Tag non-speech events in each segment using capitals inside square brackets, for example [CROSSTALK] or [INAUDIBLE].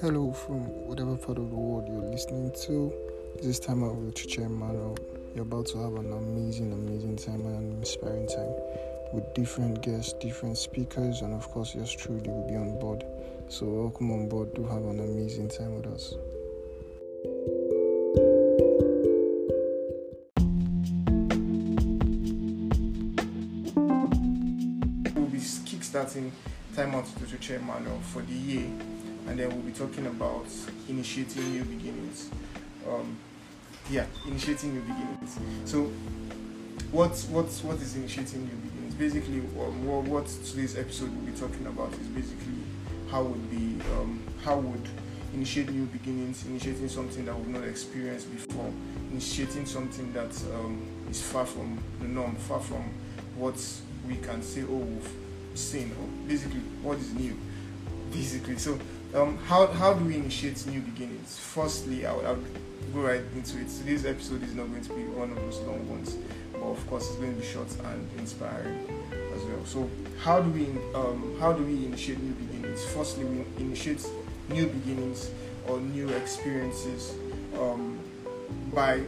Hello from whatever part of the world you're listening to. This time out with Ochoche Emmanuel. You're about to have an amazing, amazing time and an inspiring time with different guests, different speakers, and of course, yours truly will be on board. So, welcome on board. Do have an amazing time with us. We'll be kickstarting Time Out to Ochoche Emmanuel for the year and then we'll be talking about initiating new beginnings. Um, yeah, initiating new beginnings. So, what what what is initiating new beginnings? Basically, um, what, what today's episode will be talking about is basically how would be um, how would initiate new beginnings, initiating something that we've not experienced before, initiating something that um, is far from the norm, far from what we can say, oh, we've seen, or basically what is new, basically. So um, how, how do we initiate new beginnings? Firstly, I would, I would go right into it. Today's episode is not going to be one of those long ones, but of course, it's going to be short and inspiring as well. So, how do we um, how do we initiate new beginnings? Firstly, we initiate new beginnings or new experiences um, by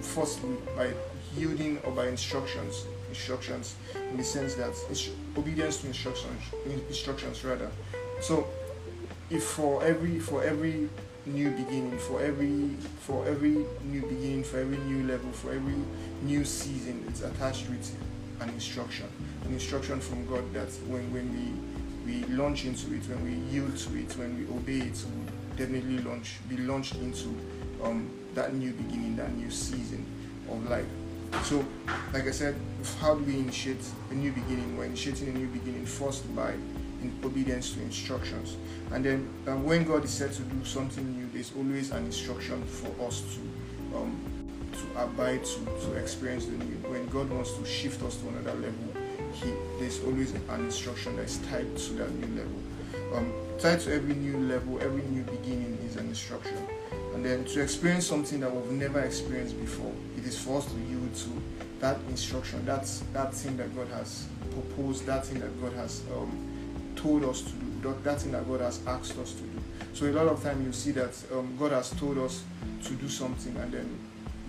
firstly by yielding or by instructions instructions in the sense that obedience to instructions instructions rather so if for every for every new beginning for every for every new beginning for every new level for every new season it's attached with an instruction. An instruction from god that when when we we launch into it when we yield to it when we obey it we definitely launch be launched into um, that new beginning that new season of life. So like i said how do we initiate a new beginning? We're initiating a new beginning first by in obedience to instructions. And then uh, when God is said to do something new, there's always an instruction for us to um, to abide to to experience the new. When God wants to shift us to another level, He there's always an instruction that is tied to that new level. Um, tied to every new level, every new beginning is an instruction. And then to experience something that we've never experienced before, it is for us to yield to that instruction, that's that thing that God has proposed, that thing that God has um, told us to do, that thing that God has asked us to do. So a lot of time you see that um, God has told us to do something, and then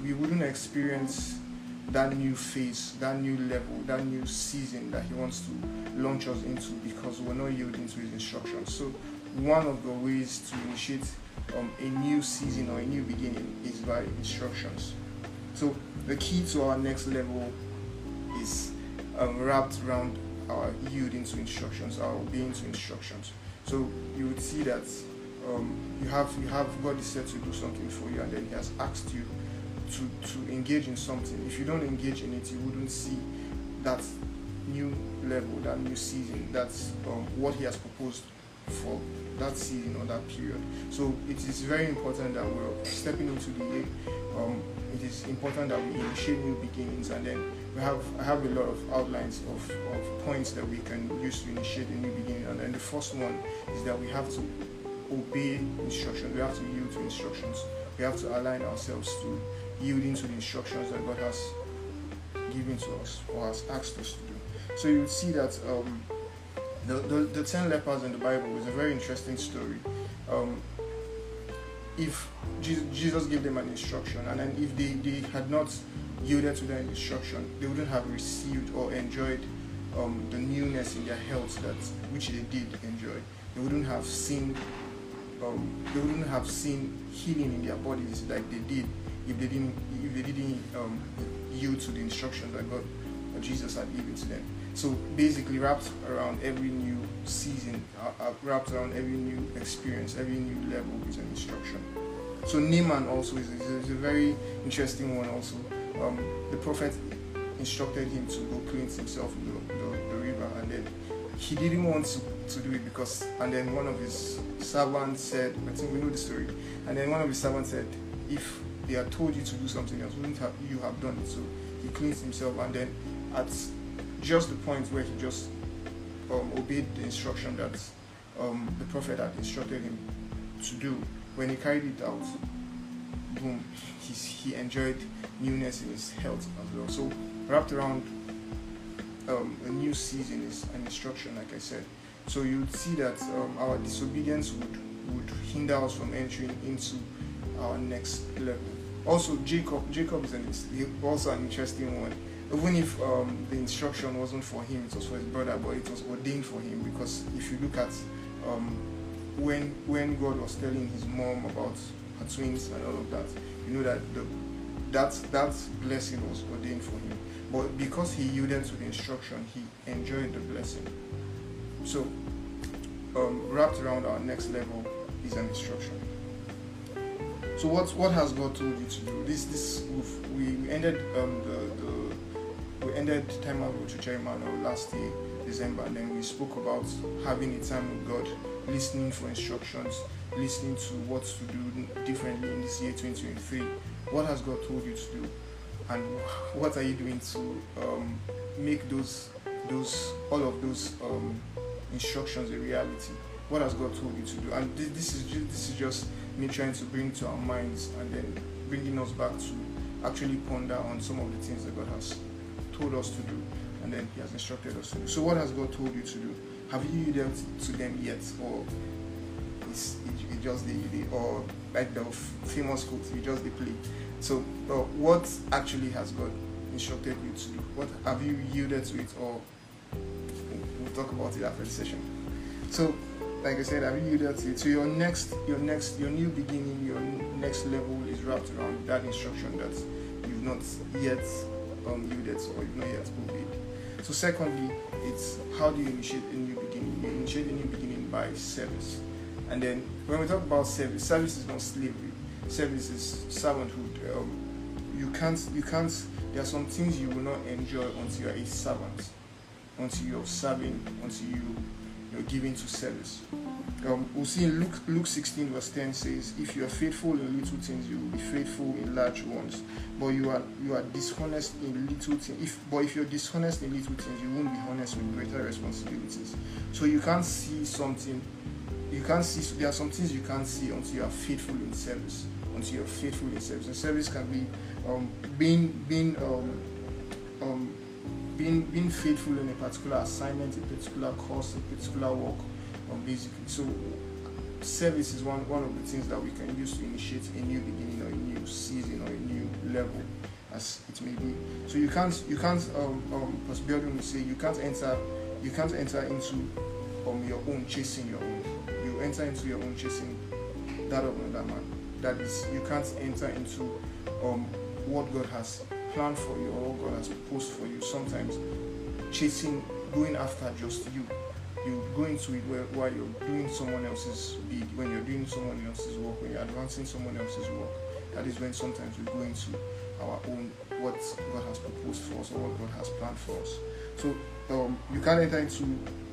we wouldn't experience that new phase, that new level, that new season that He wants to launch us into because we're not yielding to His instructions. So one of the ways to initiate um, a new season or a new beginning is by instructions. So the key to our next level is um, wrapped around our yielding to instructions, our obeying to instructions. So you would see that um, you have you have God is set to do something for you, and then He has asked you to to engage in something. If you don't engage in it, you wouldn't see that new level, that new season, that's um, what He has proposed for that season or that period. So it is very important that we're stepping into the year. Um, it is important that we initiate new beginnings and then we have I have a lot of outlines of, of points that we can use to initiate a new beginning. And then the first one is that we have to obey instructions. We have to yield to instructions. We have to align ourselves to yielding to the instructions that God has given to us or has asked us to do. So you see that um, the, the, the, ten lepers in the Bible is a very interesting story. Um, if Jesus gave them an instruction, and then if they, they had not yielded to that instruction, they wouldn't have received or enjoyed um, the newness in their health that which they did enjoy. They wouldn't have seen um, they wouldn't have seen healing in their bodies like they did if they didn't if they didn't um, yield to the instructions that God or Jesus had given to them. So basically, wrapped around every new season, uh, uh, wrapped around every new experience, every new level is an instruction. So Naaman also is, is, a very interesting one. Also, um, the prophet instructed him to go cleanse himself in the, the, the, river, and then he didn't want to, to do it because, and then one of his servants said, I think we know the story, and then one of his servants said, if they had told you to do something else, wouldn't have you have done it? So he cleansed himself, and then at just the point where he just um, obeyed the instruction that um, the prophet had instructed him to do. When he carried it out, boom, he, he enjoyed newness in his health as well. So wrapped around um, a new season is an instruction, like I said. So you would see that um, our disobedience would would hinder us from entering into our next level. Also, Jacob, Jacob is an, also an interesting one. Even if um, the instruction wasn't for him, it was for his brother, but it was ordained for him because if you look at um, when when God was telling his mom about twins and all of that, you know that the, that that blessing was ordained for him. But because he yielded to the instruction, he enjoyed the blessing. So, um, wrapped around our next level is an instruction. So what what has God told you to do? This this we we ended um, the, the we ended time out with Emmanuel last year December, and then we spoke about having a time with God, listening for instructions, listening to what to do differently in this year 2023. What has God told you to do, and [LAUGHS] what are you doing to um, make those those all of those um, instructions a reality? What has God told you to do? And this is just, this is just me trying to bring to our minds and then bringing us back to actually ponder on some of the things that God has told us to do and then He has instructed us to do. So, what has God told you to do? Have you yielded to them yet, or is it, it just the, the or like the famous quote, you just the play? So, uh, what actually has God instructed you to do? What have you yielded to it, or we'll talk about it after the session. So, like I said, have you yielded to it? So your next, your next, your new beginning, your next level is wrapped around that instruction that you've not yet um, yielded or you've not yet obeyed. So secondly, it's how do you initiate a new beginning? You initiate a new beginning by service. And then when we talk about service, service is not slavery. Service is servanthood. Um, you can't, you can't. There are some things you will not enjoy until you're a servant, until you're serving, until you you're giving to service. Um, we'll see in Luke, Luke 16, verse 10 says, If you are faithful in little things, you will be faithful in large ones. But you are you are dishonest in little things. If but if you're dishonest in little things, you won't be honest with greater responsibilities. So you can't see something, you can't see there are some things you can't see until you are faithful in service. Until you're faithful in service. And service can be um, being being um, um, being being faithful in a particular assignment, a particular course, a particular work, um, basically. So service is one one of the things that we can use to initiate a new beginning or a new season or a new level, as it may be. So you can't you can't um um say you can't enter you can't enter into um your own chasing your own. Enter into your own chasing that of another man. That is you can't enter into um what God has planned for you or what God has proposed for you. Sometimes chasing, going after just you. You go into it while you're doing someone else's bid, when you're doing someone else's work, when you're advancing someone else's work. That is when sometimes we go into our own, what God has proposed for us or what God has planned for us. So um, you can't enter into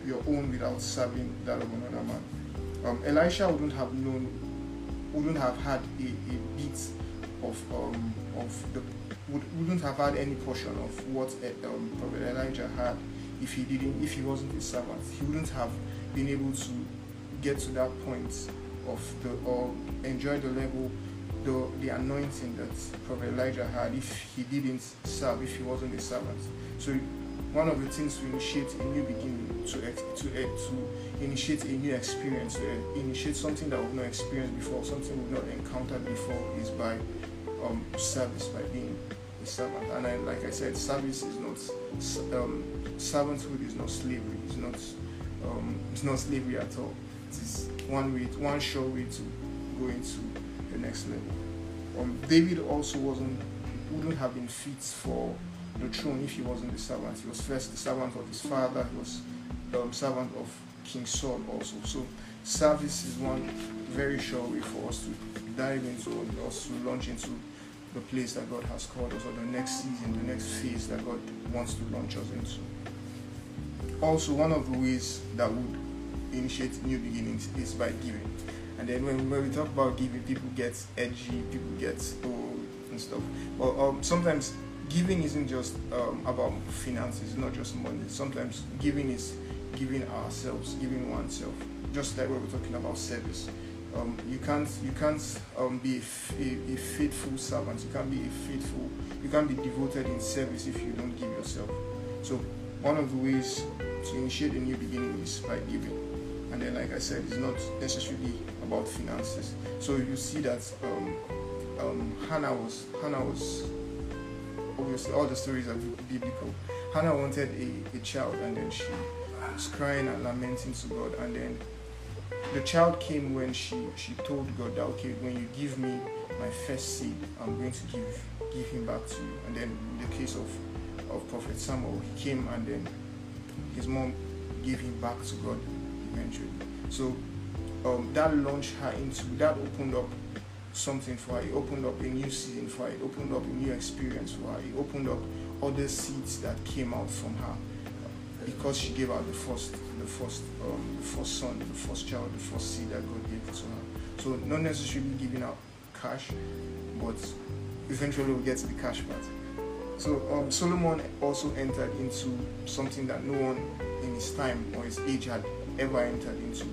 your own without serving that of another man. Um, Elisha wouldn't have known, wouldn't have had a, a bit of um, of the would, wouldn't have had any portion of what eh, um, Prophet Elijah had if he didn't, if he wasn't a servant. He wouldn't have been able to get to that point of the or enjoy the level, the the anointing that Prophet Elijah had if he didn't serve, if he wasn't a servant. So one of the things to initiate a new beginning, to to uh, to initiate a new experience, uh, initiate something that we've not experienced before, something we've not encountered before, is by um, service, by being a servant. And I, like I said, service is not um, servanthood is not slavery. It's not um, it's not slavery at all. It is one way, one sure way to go into the next level. Um, David also wasn't wouldn't have been fit for the throne if he wasn't the servant. He was first the servant of his father. He was um, servant of King Saul also. So service is one very sure way for us to dive into, us to launch into the place that God has called us, or the next season, the next phase that God wants to launch us into. Also, one of the ways that would initiate new beginnings is by giving. And then when, when we talk about giving, people get edgy, people get old and stuff. But um, sometimes giving isn't just um, about finances, it's not just money. Sometimes giving is giving ourselves, giving oneself. Just like we were talking about service um, you can't you can't um, be a, a, a, faithful servant. You can't be a faithful. You can't be devoted in service if you don't give yourself. So one of the ways to initiate a new beginning is by giving. and then like I said, it's not necessarily about finances. So you see that um, um, Hannah was Hannah was obviously all the stories are biblical. Hannah wanted a, a child and then she was crying and lamenting to God and then the child came when she she told God that okay when you give me my first seed I'm going to give give him back to you and then in the case of of Prophet Samuel he came and then his mom gave him back to God eventually so um, that launched her into that opened up something for her. It opened up a new season for her. It opened up a new experience for her. It opened up other seeds that came out from her because she gave out the first, the first, um, the first son, the first child, the first seed that God gave to her. So not necessarily giving out cash, but eventually we'll get to the cash part. So um, Solomon also entered into something that no one in his time or his age had ever entered into,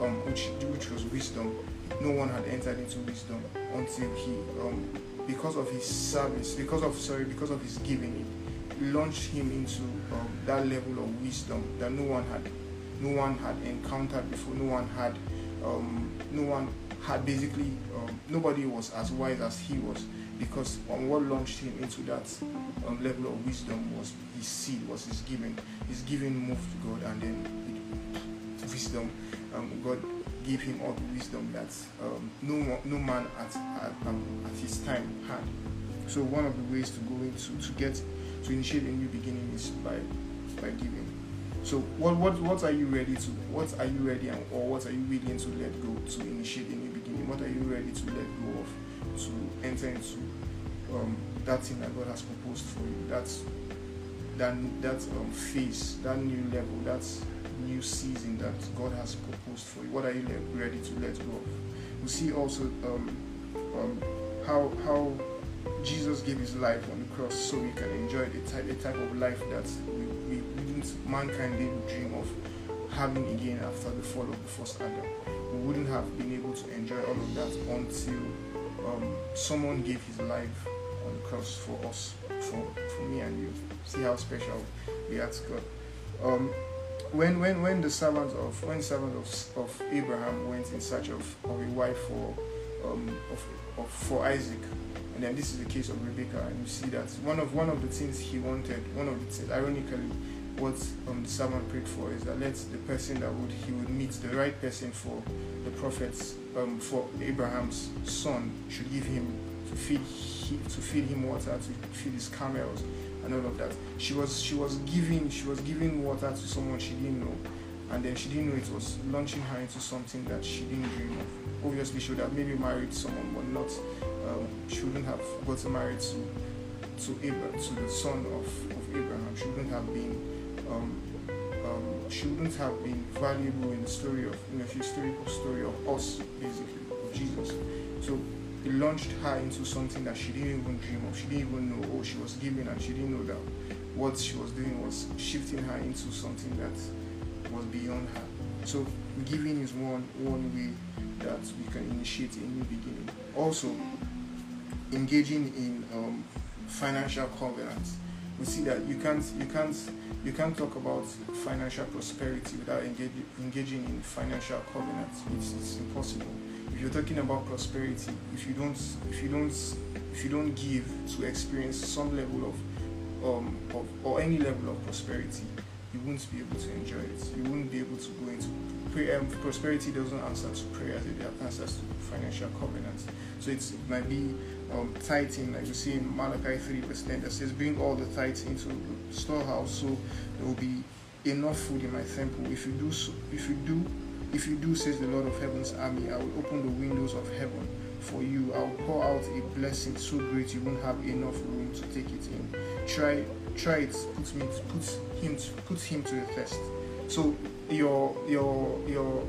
um, which which was wisdom no one had entered into wisdom until he, um, because of his service, because of sorry, because of his giving, it launched him into um, that level of wisdom that no one had, no one had encountered before. No one had, um, no one had basically, um, nobody was as wise as he was because um, what launched him into that um, level of wisdom was his seed, was his giving. His giving moved to God, and then wisdom, um, God gave him all the wisdom that um, no, no man at, at, um, at his time had. So one of the ways to go into to get to initiate a new beginning is by by giving. So what what what are you ready to what are you ready and, or what are you willing to let go to initiate a new beginning? What are you ready to let go of to enter into um, that thing that God has proposed for you? That's that that um, phase, that new level, that's new season that God has proposed for you? What are you ready to let go of? We see also um, um, how how Jesus gave his life on the cross so we can enjoy the type, the type of life that we, we, didn't, mankind didn't dream of having again after the fall of the first Adam. We wouldn't have been able to enjoy all of that until um, someone gave his life on the cross for us, for, for me and you. See how special we are to God. Um, when when when the servant of when servant of, of Abraham went in search of, of a wife for um, of, of, for Isaac, and then this is the case of Rebecca, and you see that one of one of the things he wanted, one of the things, ironically, what um, the servant prayed for is that let the person that would he would meet the right person for the prophets um, for Abraham's son should give him to feed to feed him water to feed his camels and all of that. She was she was giving she was giving water to someone she didn't know, and then she didn't know it was launching her into something that she didn't dream of. Obviously, she would have maybe married someone, but not um, she wouldn't have gotten married to to Abraham, to the son of, of Abraham. She wouldn't have been um, um, she wouldn't have been valuable in the story of in the historical story of us basically of Jesus. So it launched her into something that she didn't even dream of. She didn't even know oh she was giving and she didn't know that what she was doing was shifting her into something that was beyond her. So giving is one one way that we can initiate a new beginning. Also engaging in um, financial covenants. We see that you can't you can't you can't talk about financial prosperity without engaging engaging in financial covenants. It's, it's impossible you're talking about prosperity, if you don't, if you don't, if you don't give to experience some level of, um, of or any level of prosperity, you won't be able to enjoy it. You won't be able to go into prayer. Um, prosperity doesn't answer to prayer; it answers to financial covenants. So it might be um, tithing, like you see in Malachi three verse ten, that says, "Bring all the tithes into the storehouse, so there will be enough food in my temple. If you do so, if you do if you do, says the Lord of heaven's army, I will open the windows of heaven for you. I will pour out a blessing so great you won't have enough room to take it in. Try, try it. Put me, put him, put him to the test. So your, your, your,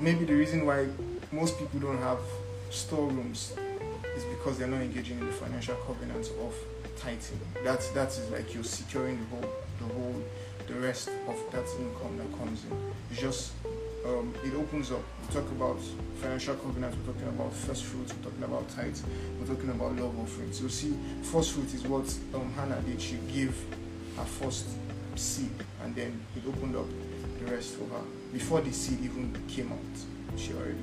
maybe the reason why most people don't have storerooms is because they're not engaging in the financial covenants of tithing. That's that is like you're securing the whole, the whole, the rest of that income that comes in. It's just um, it opens up. We talk about financial covenants, we're talking about first fruits, we're talking about tithes, we're talking about love offerings. You see, first fruit is what um, Hannah did. She gave her first seed, and then it opened up the rest for her. before the seed even came out, she already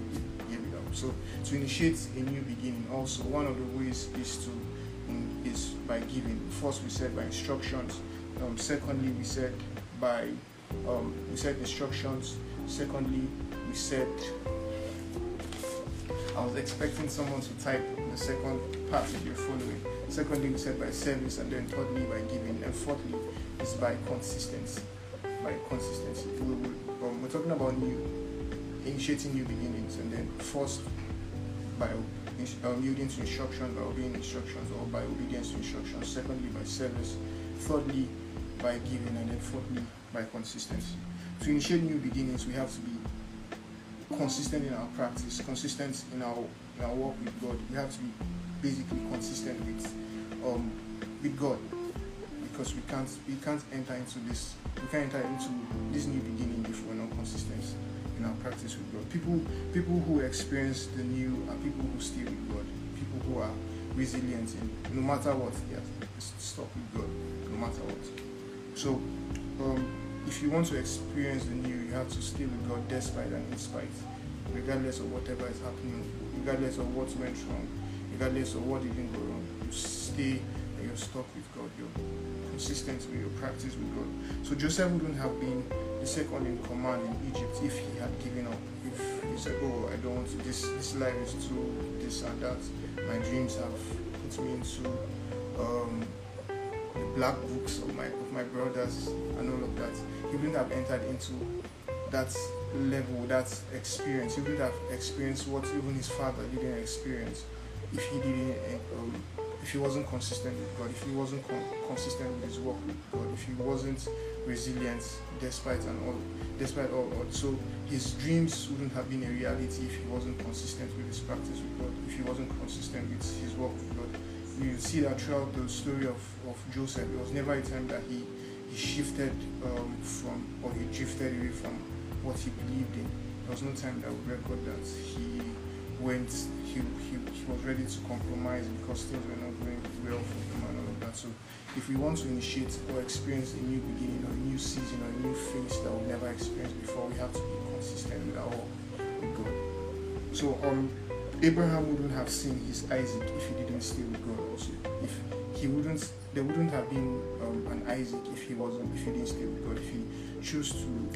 gave it up. So to initiate a new beginning, also one of the ways is to um, is by giving. First, we said by instructions. Um, secondly, we said by um, we said instructions. Secondly, we said I was expecting someone to type the second part if you're following. Secondly, we said by service, and then thirdly by giving, and fourthly is by consistency. By consistency, we, we, um, we're talking about new, initiating new beginnings, and then first by um, yielding to instruction, by obeying instructions, or by obedience to instructions. Secondly, by service. Thirdly, by giving, and then fourthly, by consistency. To initiate new beginnings, we have to be consistent in our practice, consistent in our in our work with God. We have to be basically consistent with um, with God because we can't we can't enter into this we can't enter into this new beginning if we're not consistent in our practice with God. People people who experience the new are people who stay with God. People who are resilient in no matter what they stuck with God, no matter what. So um, if you want to experience the new, you have to stay with God despite and in spite, regardless of whatever is happening, regardless of what went wrong, regardless of what didn't go wrong. You stay and you're stuck with God. You're consistent with your practice with God. So Joseph wouldn't have been the second in command in Egypt if he had given up. If he said, "Oh, I don't want to. This this life is too this and that. My dreams have put me into." Um, black books of my of my brothers and all of that. He wouldn't have entered into that level, that experience. He wouldn't have experienced what even his father didn't experience if he didn't, um, if he wasn't consistent with God, if he wasn't con- consistent with his work with God, if he wasn't resilient despite and all, despite all. So his dreams wouldn't have been a reality if he wasn't consistent with his practice with God, if he wasn't consistent with his work with you see that throughout the story of, of Joseph, there was never a time that he, he shifted um, from or he drifted away from what he believed in. There was no time that would record that he went, he, he, he was ready to compromise because things were not going well for him and all of that. So if we want to initiate or experience a new beginning or a new season or a new phase that we've never experienced before, we have to be consistent with our God. So um Abraham wouldn't have seen his Isaac if he didn't stay with God. Also, if he wouldn't, there wouldn't have been um, an Isaac if he wasn't, if he didn't stay with God. If he chose to,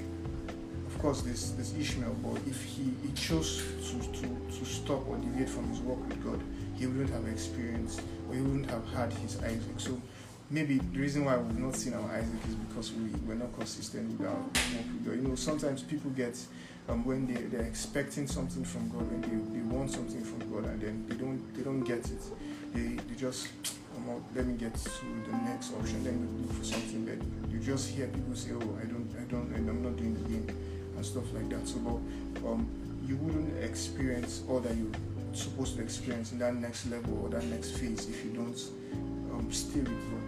of course, there's there's Ishmael, but if he, he chose to, to to stop or deviate from his work with God, he wouldn't have experienced or he wouldn't have had his Isaac. So maybe the reason why we've not seen our Isaac is because we we're not consistent with our. You know, sometimes people get um, when they, they're expecting something from God, when they, they want something from God and then they don't they don't get it, they, they just let me get to the next option, then we look for something that you just hear people say, oh I don't I don't I'm not doing the again and stuff like that. So but um, you wouldn't experience all that you're supposed to experience in that next level or that next phase if you don't um, stay with God,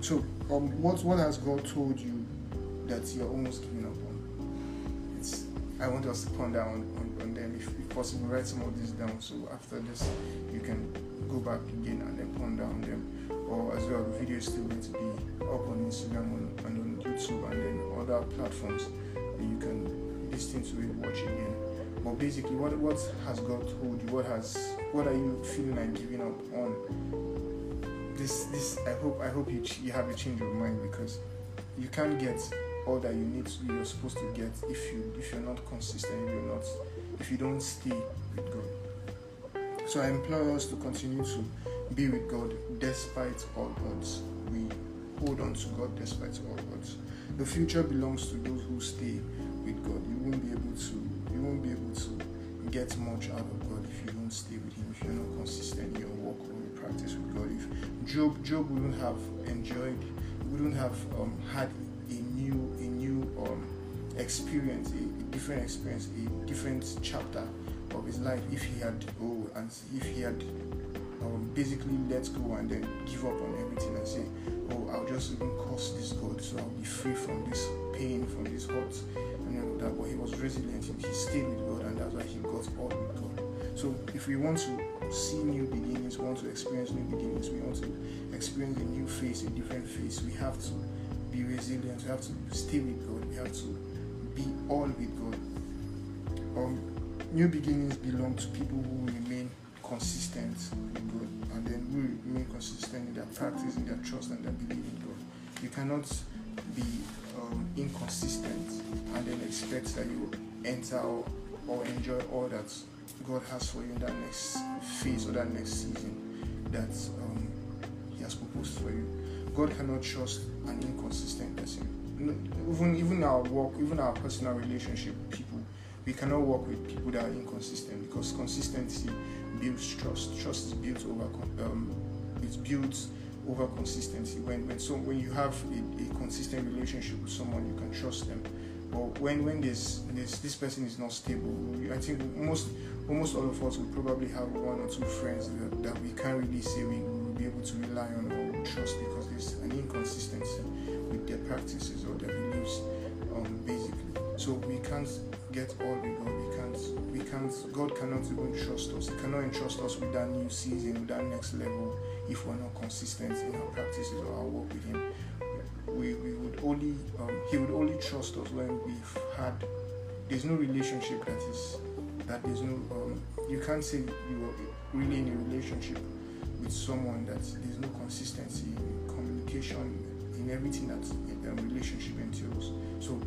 So um, what what has God told you that you're almost giving up on? I want us to ponder on, on, on them. If, if, possible, write some of these down. So after this, you can go back again and then ponder on them. Or as well, the video is still going to be up on Instagram and, on YouTube and then other platforms. You can listen to it, watch again. But basically, what what has God told you? What has what are you feeling like giving up on? This this I hope I hope you you have a change of mind because you can't get all that you need to, you're supposed to get if you if you're not consistent if you're not if you don't stay with God. So I implore us to continue to be with God despite all odds. We hold on to God despite all odds. The future belongs to those who stay with God. You won't be able to you won't be able to get much out of God if you don't stay with Him, if you're not consistent in your walk practice with God. If Job Job wouldn't have enjoyed, wouldn't have um, had a new a new um, experience, a, a, different experience, a different chapter of his life if he had oh and if he had um, basically let go and then give up on everything and say oh I'll just even curse this God so I'll be free from this pain from this hurt and all that but he was resilient he stayed with God and that's why he got all with God so if we want to see new beginnings we want to experience new beginnings we want to experience a new face a different face we have to be resilient. We have to stay with God. We have to be all with God. Um, new beginnings belong to people who remain consistent with God and then who remain consistent in their practice, in their trust, and their belief in God. You cannot be um, inconsistent and then expect that you enter or, or enjoy all that God has for you in that next phase or that next season that um, He has proposed for you. God cannot trust an inconsistent person. Even even our work, even our personal relationship people, we cannot work with people that are inconsistent because consistency builds trust. Trust is built over um, it's over consistency. When when so when you have a, a consistent relationship with someone, you can trust them. But when when this this this person is not stable, I think most almost all of us will probably have one or two friends that, that we can't really say we will be able to rely on or trust because there's an inconsistency with their practices or their beliefs, um, basically. So we can't get all we got. We can't. We can't. God cannot even trust us. He cannot entrust us with that new season, with that next level, if we're not consistent in our practices or our work with Him. We, we would only um, He would only trust us when we've had. There's no relationship that is that there's no um, you can't say you are really in a relationship with someone that there's no consistency in communication in everything that a relationship entails. So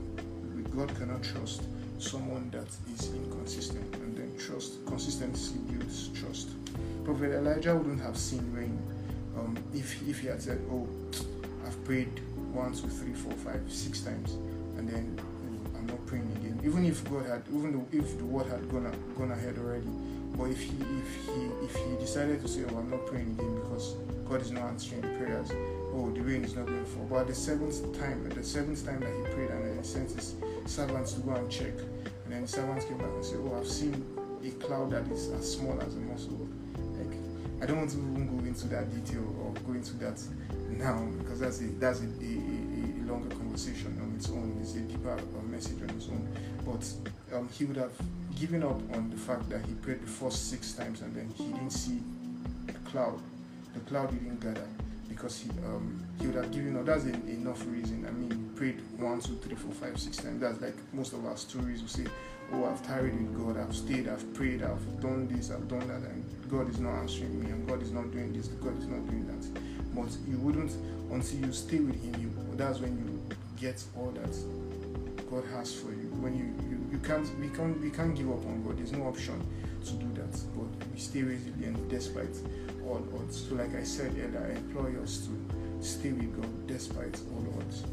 god cannot trust someone that is inconsistent and then trust consistency builds trust. Prophet elijah wouldn't have seen rain um, if, if he had said oh i've prayed one two three four five six times and then praying again. Even if God had, even if the word had gone gone ahead already, but if he if he if he decided to say, oh, I'm not praying again because God is not answering the prayers, oh, the rain is not going to fall. But the seventh time, the seventh time that he prayed, and then he sent his servants to go and check, and then the servants came back and said, oh, I've seen a cloud that is as small as a muscle. Like I don't want to even go into that detail or go into that now because that's a that's a, a, a longer conversation on its own. It's a deeper message on its own. But um, he would have given up on the fact that he prayed the first six times and then he didn't see the cloud. The cloud didn't gather because he um, he would have given up. That's a, enough reason. I mean, he prayed one, two, three, four, five, six times. That's like most of our stories will say, "Oh, I've tarried with God. I've stayed. I've prayed. I've done this. I've done that, and God is not answering me. And God is not doing this. God is not doing that." But you wouldn't until you stay with Him. You that's when you get all that God has for you. When you, you, you can't we can't we can't give up on God. There's no option to do that. But we stay resilient despite all odds. So like I said earlier, I implore us to stay with God despite all odds.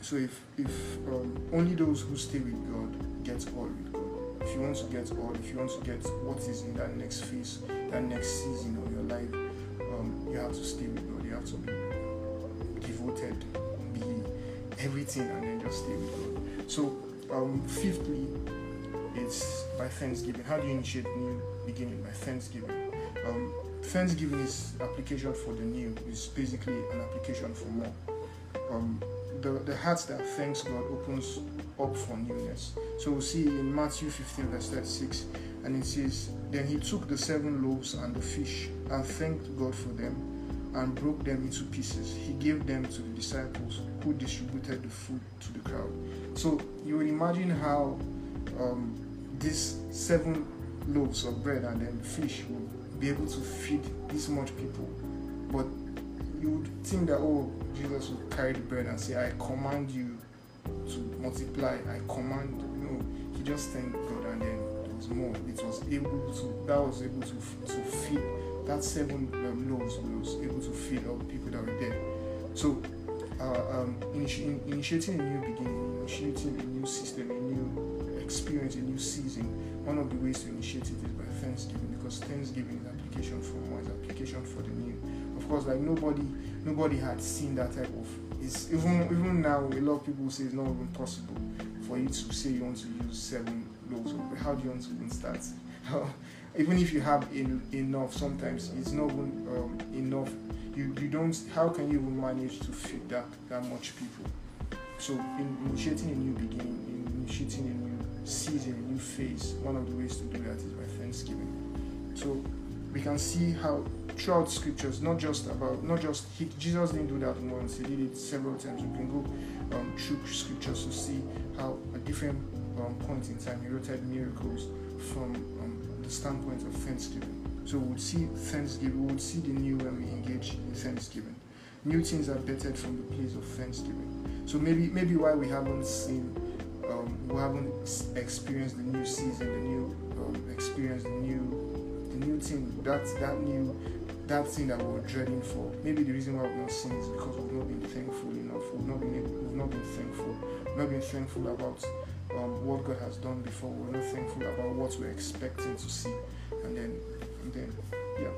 So if if um, only those who stay with God get all with God. If you want to get all, if you want to get what is in that next phase, that next season of your life, um, you have to stay with God. You have to be devoted, everything, and then just stay with God. So, um, fifthly, it's by Thanksgiving. How do you initiate new beginning? By Thanksgiving. Um, Thanksgiving is application for the new. It's basically an application for more. Um, the, the heart that thanks God opens up for newness. So we'll see in Matthew 15, verse 36, and it says, Then he took the seven loaves and the fish and thanked God for them and broke them into pieces. He gave them to the disciples who distributed the food to the crowd. So you would imagine how um, these seven loaves of bread and then fish would be able to feed this much people. But you would think that, oh, Jesus would carry the bread and say, I command you to multiply. I command. No, he just thanked God and then there was more. It was able to, that was able to, to feed that seven um, loaves was able to feed all the people that were there. So, uh, um, initi- initiating a new beginning, initiating a new system, a new experience, a new season, one of the ways to initiate it is by Thanksgiving because Thanksgiving is application for more, is application for the new. Of course, like nobody, nobody had seen that type of. It's even even now a lot of people say it's not even possible for you to say you want to use seven loaves. How do you want to even start? [LAUGHS] even if you have in, enough, sometimes it's not even um, enough. You you don't. How can you even manage to feed that that much people? So, in initiating a new beginning, in initiating a new season, a new phase, one of the ways to do that is by Thanksgiving. So, we can see how throughout scriptures, not just about, not just he, Jesus didn't do that once; he did it several times. We can go um, through scriptures to see how at different um, points in time, He wrote miracles from um, the standpoint of thanksgiving. So we would see thanksgiving, we would see the new when we engage in thanksgiving. New things are bettered from the place of thanksgiving. So maybe maybe why we haven't seen, um, we haven't experienced the new season, the new um, experience, the new, the new thing. That that new, that thing that we were dreading for. Maybe the reason why we've not seen is because we've not been thankful enough. We've not been we've not been thankful. We've not been thankful about um, what God has done before. We're not thankful about what we're expecting to see, and then and then yeah.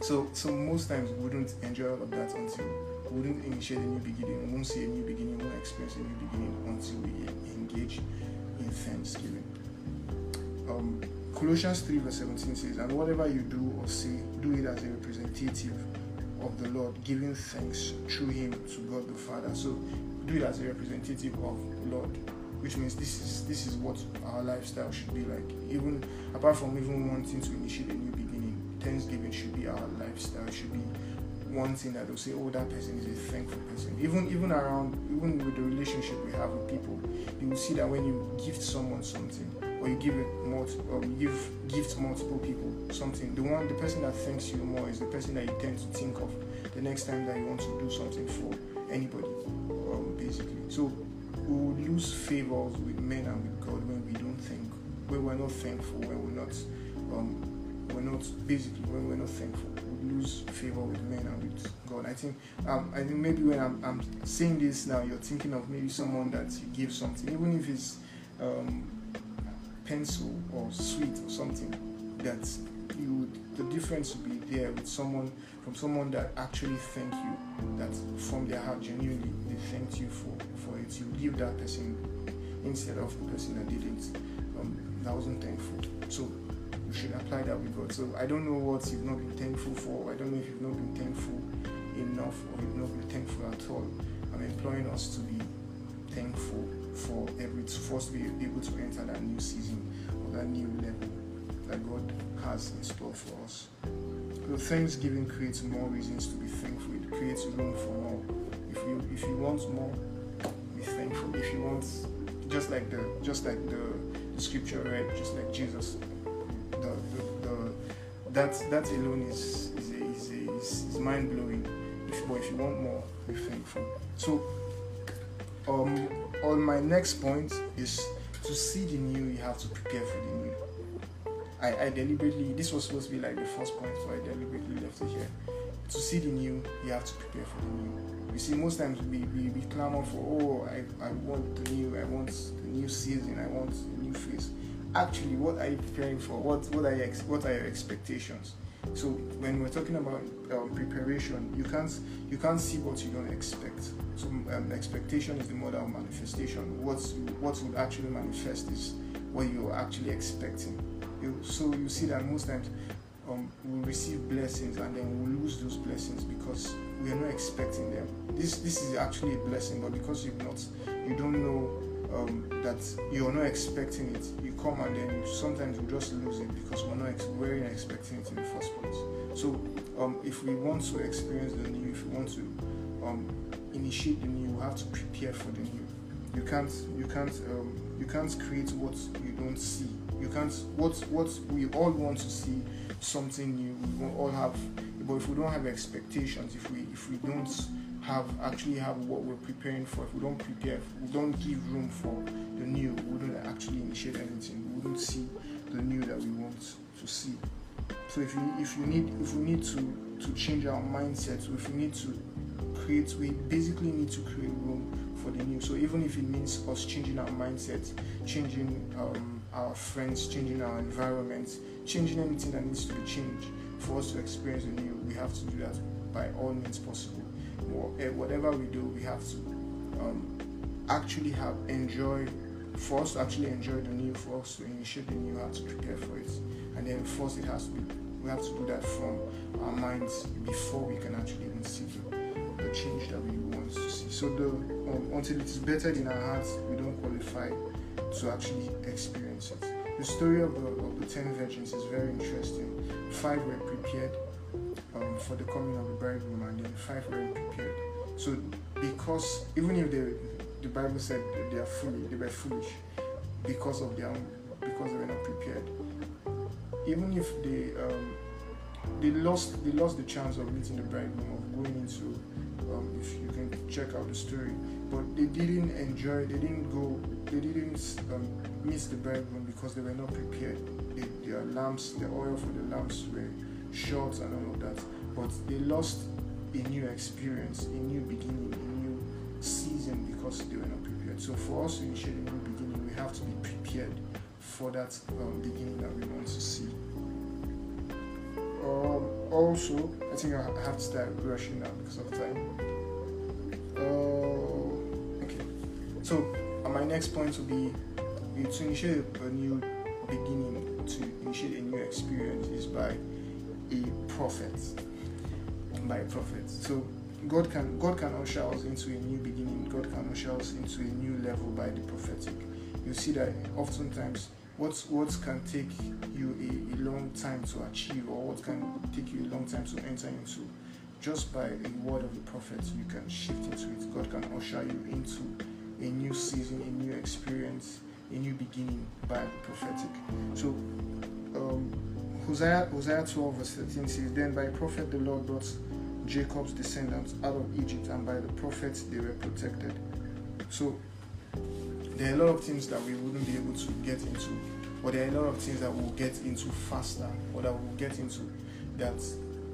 So so most times we wouldn't enjoy all of that until we wouldn't initiate a new beginning. We won't see a new beginning. We won't experience a new beginning until we engage in thanksgiving. Um, Colossians 3 verse 17 says, And whatever you do or say, do it as a representative of the Lord, giving thanks through him to God the Father. So do it as a representative of the Lord which means this is this is what our lifestyle should be like. Even apart from even wanting to initiate a new beginning, Thanksgiving should be our lifestyle. It should be one thing that will say, oh, that person is a thankful person. Even even around even with the relationship we have with people, you will see that when you gift someone something or you give it or you give gift multiple people something, the one the person that thanks you more is the person that you tend to think of the next time that you want to do something for anybody. Um, basically. So we lose favors with men and with God when we don't think, when we're not thankful, when we're not, um, we're not basically when we're not thankful, we lose favor with men and with God. I think, um, I think maybe when I'm, I'm saying this now, you're thinking of maybe someone that you give something, even if it's um, pencil or sweet or something that you the difference would be there with someone from someone that actually thank you that from their heart genuinely they thanked you for for it. You leave that person instead of the person that didn't. Um, that wasn't thankful. So you should apply that with God. So I don't know what you've not been thankful for. I don't know if you've not been thankful enough or you've not been thankful at all. I'm imploring us to be thankful for every for us to be able to enter that new season or that new level that God has in store for us. So thanksgiving creates more reasons to be thankful. It creates room for more. If you if you want more, be thankful. If you want just like the just like the, the scripture read, just like Jesus, the, the, the that that alone is is a, is, a, is, is mind blowing. If but if you want more, be thankful. So um on my next point is to see the new you have to prepare for the new I, I deliberately, this was supposed to be like the first point, so I deliberately left it here. To see the new, you have to prepare for the new. You see, most times we, we, we clamor for, oh, I, I want the new, I want the new season, I want the new phase. Actually, what are you preparing for? What, what, are, your, what are your expectations? So when we're talking about um, preparation, you can't you can't see what you don't expect. So um, expectation is the mother of manifestation. What's what would actually manifest is what you're actually expecting you, so you see that most times um, we receive blessings and then we lose those blessings because we are not expecting them. This this is actually a blessing, but because you've not, you don't know um, that you're not expecting it. You come and then you, sometimes you just lose it because we're not ex- we're not expecting it in the first place. So um, if we want to experience the new, if we want to um, initiate the new, we have to prepare for the new. You can't you can't um, you can't create what you don't see you can't what what we all want to see something new we all have but if we don't have expectations if we if we don't have actually have what we're preparing for if we don't prepare we don't give room for the new we wouldn't actually initiate anything. We wouldn't see the new that we want to see. So if you if you need if we need to to change our mindset if we need to create we basically need to create room for the new. So even if it means us changing our mindset changing um, our friends, changing our environment, changing anything that needs to be changed for us to experience the new. We have to do that by all means possible. Eh, whatever we do, we have to um, actually have enjoy. For us to actually enjoy the new, for us to initiate the new, have to prepare for it. And then first, it has to be. We have to do that from our minds before we can actually even see the, the change that we want to see. So the um, until it is better in our hearts, we don't qualify to actually experience it. The story of the, of the ten virgins is very interesting. Five were prepared um, for the coming of the bridegroom, and then five were prepared. So, because even if they the Bible said they are foolish, they were foolish because of their because they were not prepared. Even if they um, they lost they lost the chance of meeting the bridegroom of going into um, if you can check out the story but they didn't enjoy they didn't go they didn't um, miss the bridegroom because they were not prepared. They, their lamps the oil for the lamps were short and all of that. But they lost a new experience a new beginning a new season because they were not prepared. So for us to initiate a new beginning we have to be prepared for that um, beginning that we want to see. Um, also, I think I have to start rushing now because of time. Uh, next point will be to initiate a new beginning, to initiate a new experience is by a prophet. By a prophet. So, God can God can usher us into a new beginning. God can usher us into a new level by the prophetic. You see that oftentimes what what can take you a, a long time to achieve or what can take you a long time to enter into just by a word of the prophet you can shift into it god can usher you into a new season a new experience a new beginning by the prophetic so um, hosea hosea 12 verse 13 says then by prophet the lord brought jacob's descendants out of egypt and by the prophets they were protected so there are a lot of things that we wouldn't be able to get into, but there are a lot of things that we'll get into faster, or that we'll get into that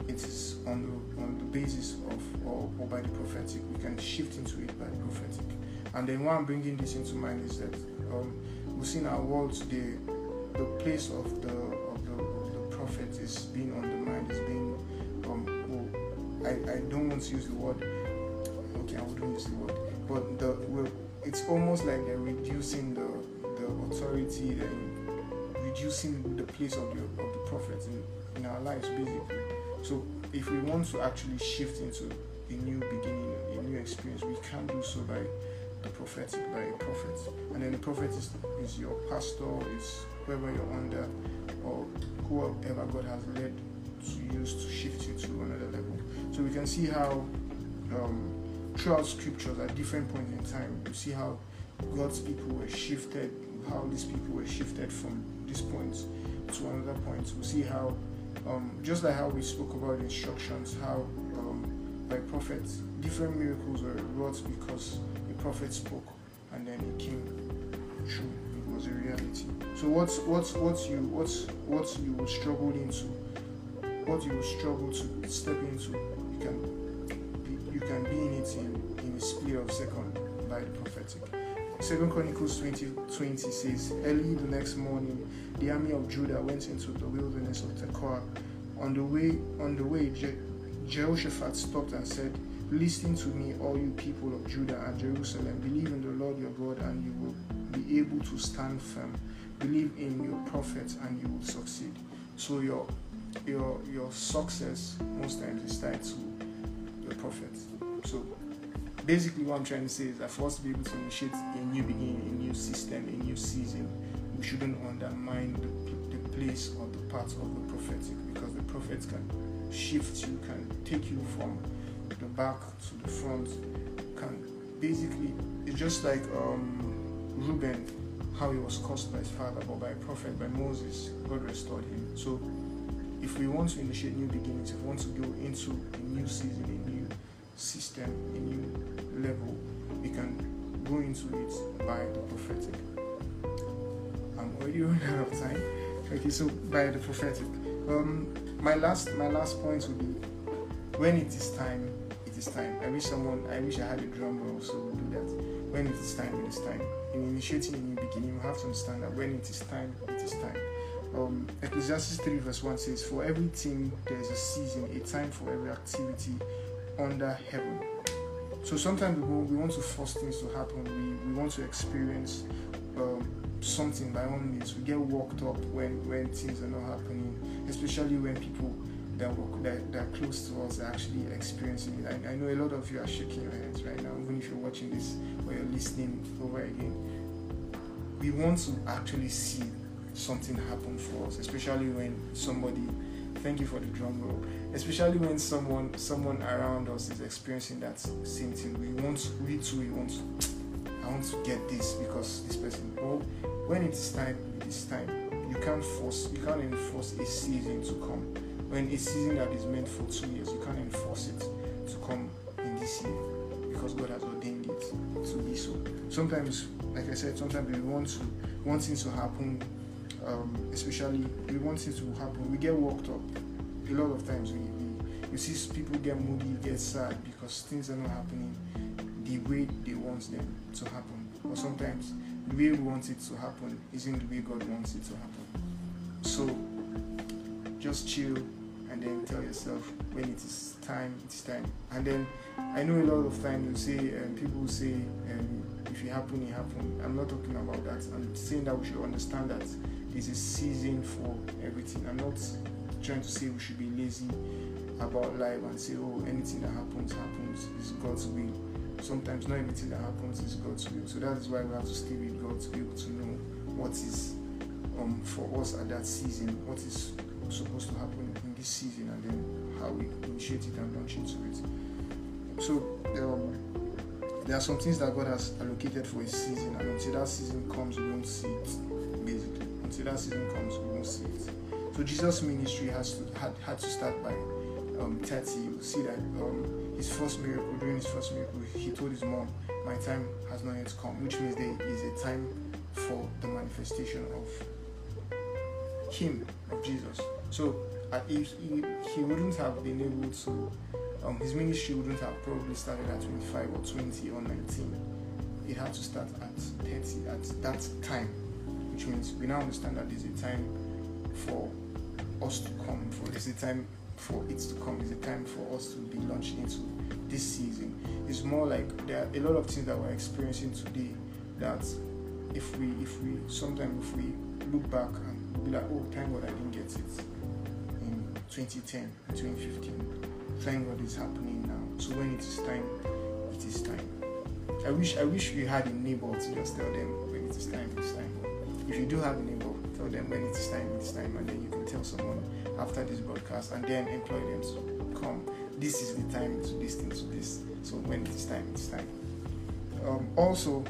it is on the on the basis of or, or by the prophetic. We can shift into it by the prophetic. And then why I'm bringing this into mind is that um, we see in our world today the place of the of the, of the prophet is being undermined, is being um, well, I, I don't want to use the word okay, I wouldn't use the word, but the well, it's almost like they're reducing the, the authority and reducing the place of the, of the prophets in, in our lives, basically. So, if we want to actually shift into a new beginning, a new experience, we can do so by prophetic, by a prophet. And then the prophet is, is your pastor, is whoever you're under, or whoever God has led to use to shift you to another level. So we can see how um, throughout scriptures at different points in time, you see how God's people were shifted, how these people were shifted from this point to another point. We see how, um, just like how we spoke about instructions, how um, by prophets, different miracles were wrought because prophet spoke and then it came true. It was a reality. So what's what's what's you what's what you will struggle into, what you will struggle to step into, you can you can be in it in, in a sphere of second by the prophetic. Second Chronicles 20, 20 says, Early the next morning, the army of Judah went into the wilderness of Tekoa. On the way, on the way, Je- Jehoshaphat stopped and said, Listen to me, all you people of Judah and Jerusalem. Believe in the Lord your God, and you will be able to stand firm. Believe in your prophets, and you will succeed. So your your your success most times is tied to the prophets. So basically what I'm trying to say is that for us to be able to initiate a new beginning, a new system, a new season, we shouldn't undermine the, the place or the part of the prophetic because the prophets can shift you, can take you from the back to the front, can basically it's just like um, Reuben, how he was cursed by his father, but by a prophet, by Moses, God restored him. So if we want to initiate new beginnings, if we want to go into a new season, a new system, a new level, we can go into it by the prophetic. I'm already [LAUGHS] running out of time. Okay, so by the prophetic. Um, my last my last point would be when it is time, is time. I wish someone I wish I had a drum roll so we do that. When it is time, it is time. In initiating a new beginning, you have to understand that when it is time, it is time. Um, Ecclesiastes 3 verse 1 says, For everything there is a season, a time for every activity under heaven. So sometimes we, we want to force things to happen. We, we want to experience um, something by all means. We get worked up when, when things are not happening, especially when people that work that, that close to us are actually experiencing it. I, I know a lot of you are shaking your heads right now, even if you're watching this or you're listening over again. We want to actually see something happen for us, especially when somebody thank you for the drum roll especially when someone someone around us is experiencing that same thing we want we too we want i I want to get this because this person. Well, when it is time, it is time. You can't force. You can't enforce a season to come. When a season that is meant for two years, you can't enforce it to come in this year because God has ordained it to be so. Sometimes, like I said, sometimes we want to want things to happen. Um, especially, we want things to happen. We get worked up. A lot of times, we, we you see people get moody, get sad because things are not happening the way they want them to happen. Or sometimes the way we want it to happen isn't the way God wants it to happen. So just chill when it is time, it's time. And then I know a lot of time you say um, people say um, if it happen, it happen. I'm not talking about that. I'm saying that we should understand that there's a season for everything. I'm not trying to say we should be lazy about life and say, oh, anything that happens happens is God's will sometimes not everything that happens is God's will. So that is why we have to stay with God to be able to know what is um, for us at that season, what is supposed to happen in this season, and then how we initiate it and launch into it. So um, there are some things that God has allocated for a season, and until that season comes, we won't see it. Basically, until that season comes, we won't see it. So Jesus' ministry has to, had had to start by um, 30. You see that. Um, his first miracle, during his first miracle, he told his mom, My time has not yet come, which means there is a time for the manifestation of him, of Jesus. So uh, he, he wouldn't have been able to, um, his ministry wouldn't have probably started at 25 or 20 or 19. It had to start at 30 at that time, which means we now understand that there's a time for us to come, for there's a time for it to come. It's a time for us to be launching into this season. It's more like there are a lot of things that we're experiencing today that if we if we sometimes if we look back and be like, oh thank God I didn't get it in 2010, 2015. Thank God it's happening now. So when it is time, it is time. I wish I wish we had a neighbor to just tell them when it is time, it's time. If you do have a neighbor, tell them when it is time, it's time, and then you can tell someone after this broadcast and then employ them to come. This is the time to listen to this. So when it is time, it's time. Um, also,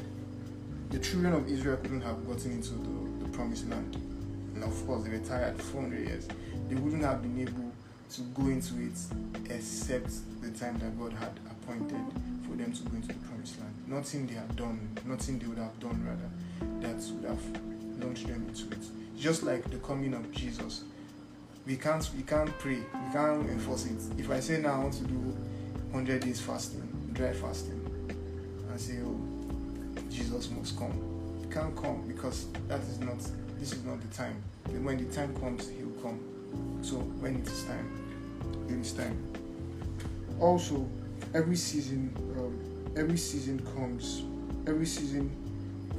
the children of Israel couldn't have gotten into the, the promised land. And of course, they were tired for 400 years. They wouldn't have been able to go into it except the time that God had appointed for them to go into the promised land. Nothing they had done, nothing they would have done rather, that would have launched them into it. Just like the coming of Jesus. We can't we can't pray we can't enforce it. If i say now i want to do 100 days fasting dry fasting and say oh jesus must come. He can't come because that is not this is not the time. When the time comes he will come so when it is time it is time also every season um, every season comes every season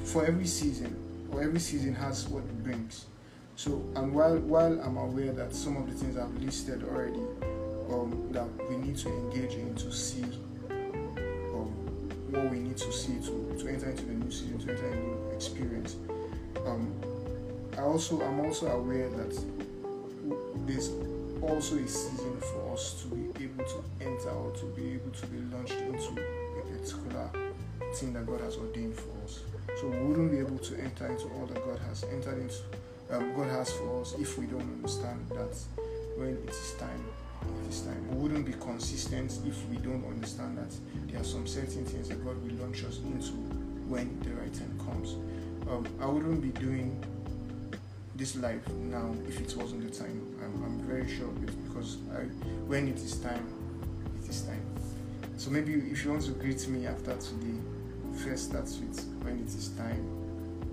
for every season or every season has what it brings so, and while while I'm aware that some of the things I've listed already, um, that we need to engage in to see um, what we need to see to, to enter into the new season, to enter into new experience. Um, I also I'm also aware that there's also a season for us to be able to enter or to be able to be launched into a particular thing that God has ordained for us. So we wouldn't be able to enter into all that God has entered into um, God has for us if we don't understand that when it is time, it is time. We wouldn't be consistent if we don't understand that there are some certain things that God will launch us into when the right time comes. Um, I wouldn't be doing this life now if it wasn't the time. I'm, I'm very sure because I, when it is time, it is time. So maybe if you want to greet me after today, first start with when it is time,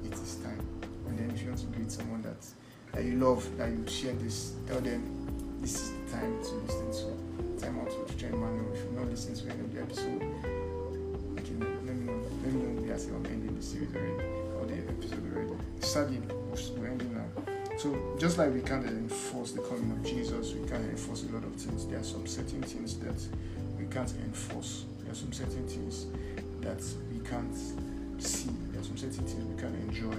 it is time and then if you want to greet someone that that you love, that you share this, tell them this is the time to listen to Time Out with Jen Manuel. If you're not listening to any of the episode, let me know. Let me know I say I'm ending the series already or the episode already. Sadly, now. So just like we can't enforce the coming of Jesus, we can't enforce a lot of things. There are some certain things that we can't enforce. There are some certain things that we can't see. There are some certain things we can't enjoy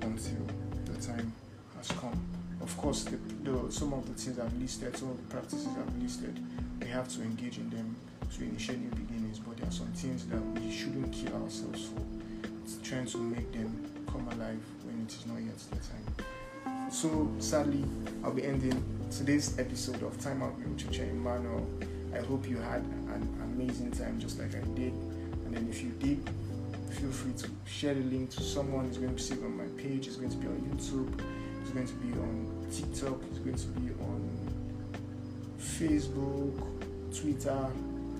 until the time has come. Of course, the, the, some of the things I've listed, some of the practices I've listed, we have to engage in them to initiate new beginnings. But there are some things that we shouldn't kill ourselves for. It's trying to make them come alive when it is not yet their time. So sadly, I'll be ending today's episode of Time Out with Ochoche Emmanuel. I hope you had an amazing time just like I did. And then if you did, feel free to share the link to someone. It's going to be saved on my page. It's going to be on YouTube. It's going to be on TikTok. It's going to be on Facebook, Twitter,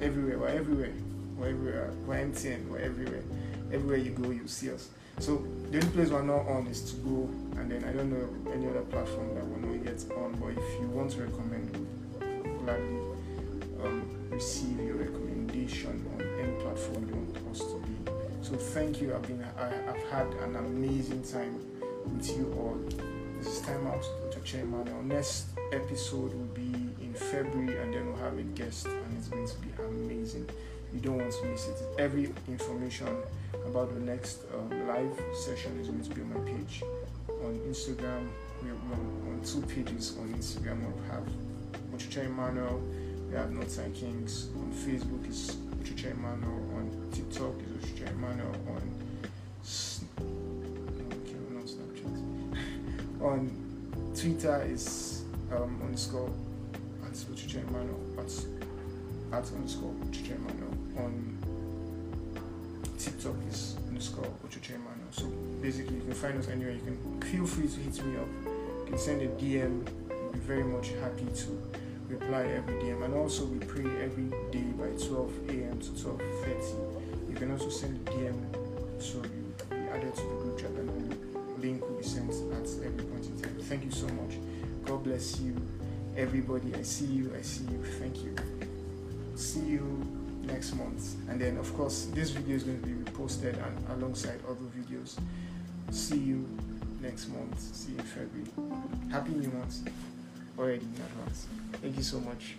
everywhere. We're everywhere. We're everywhere. MTN. Everywhere. Everywhere you go, you see us. So the only place we're not on is to go, and then I don't know any other platform that we're not yet on. But if you want to recommend, gladly um, receive your recommendation on any platform you want us to be. So thank you. I've been I, have had an amazing time with you all. This is time out to Chairman. Our next episode will be in February, and then we'll have a guest, and it's going to be amazing. You don't want to miss it. Every information about the next um, live session is going to be on my page on Instagram. We have on, on two pages on Instagram. We have Ochoche Emmanuel. We have Northside Kings. On Facebook is Ochoche Emmanuel. On TikTok is Ochoche Emmanuel. On okay, not Snapchat. [LAUGHS] on Twitter is um, underscore at Ochoche. At, underscore. On TikTok is underscore Ochoche Emmanuel. So basically, you can find us anywhere. You can feel free to hit me up. You can send a DM. We'll be very much happy to reply every DM. And also, we pray every day by 12 a.m. to 12:30. You can also send a DM so you be added to the group chat, and the link will be sent at every point in time. Thank you so much. God bless you, everybody. I see you. I see you. Thank you. See you next month. And then, of course, this video is going to be reposted and alongside other videos. See you next month. See you in February. Happy New Month already in advance. Thank you so much.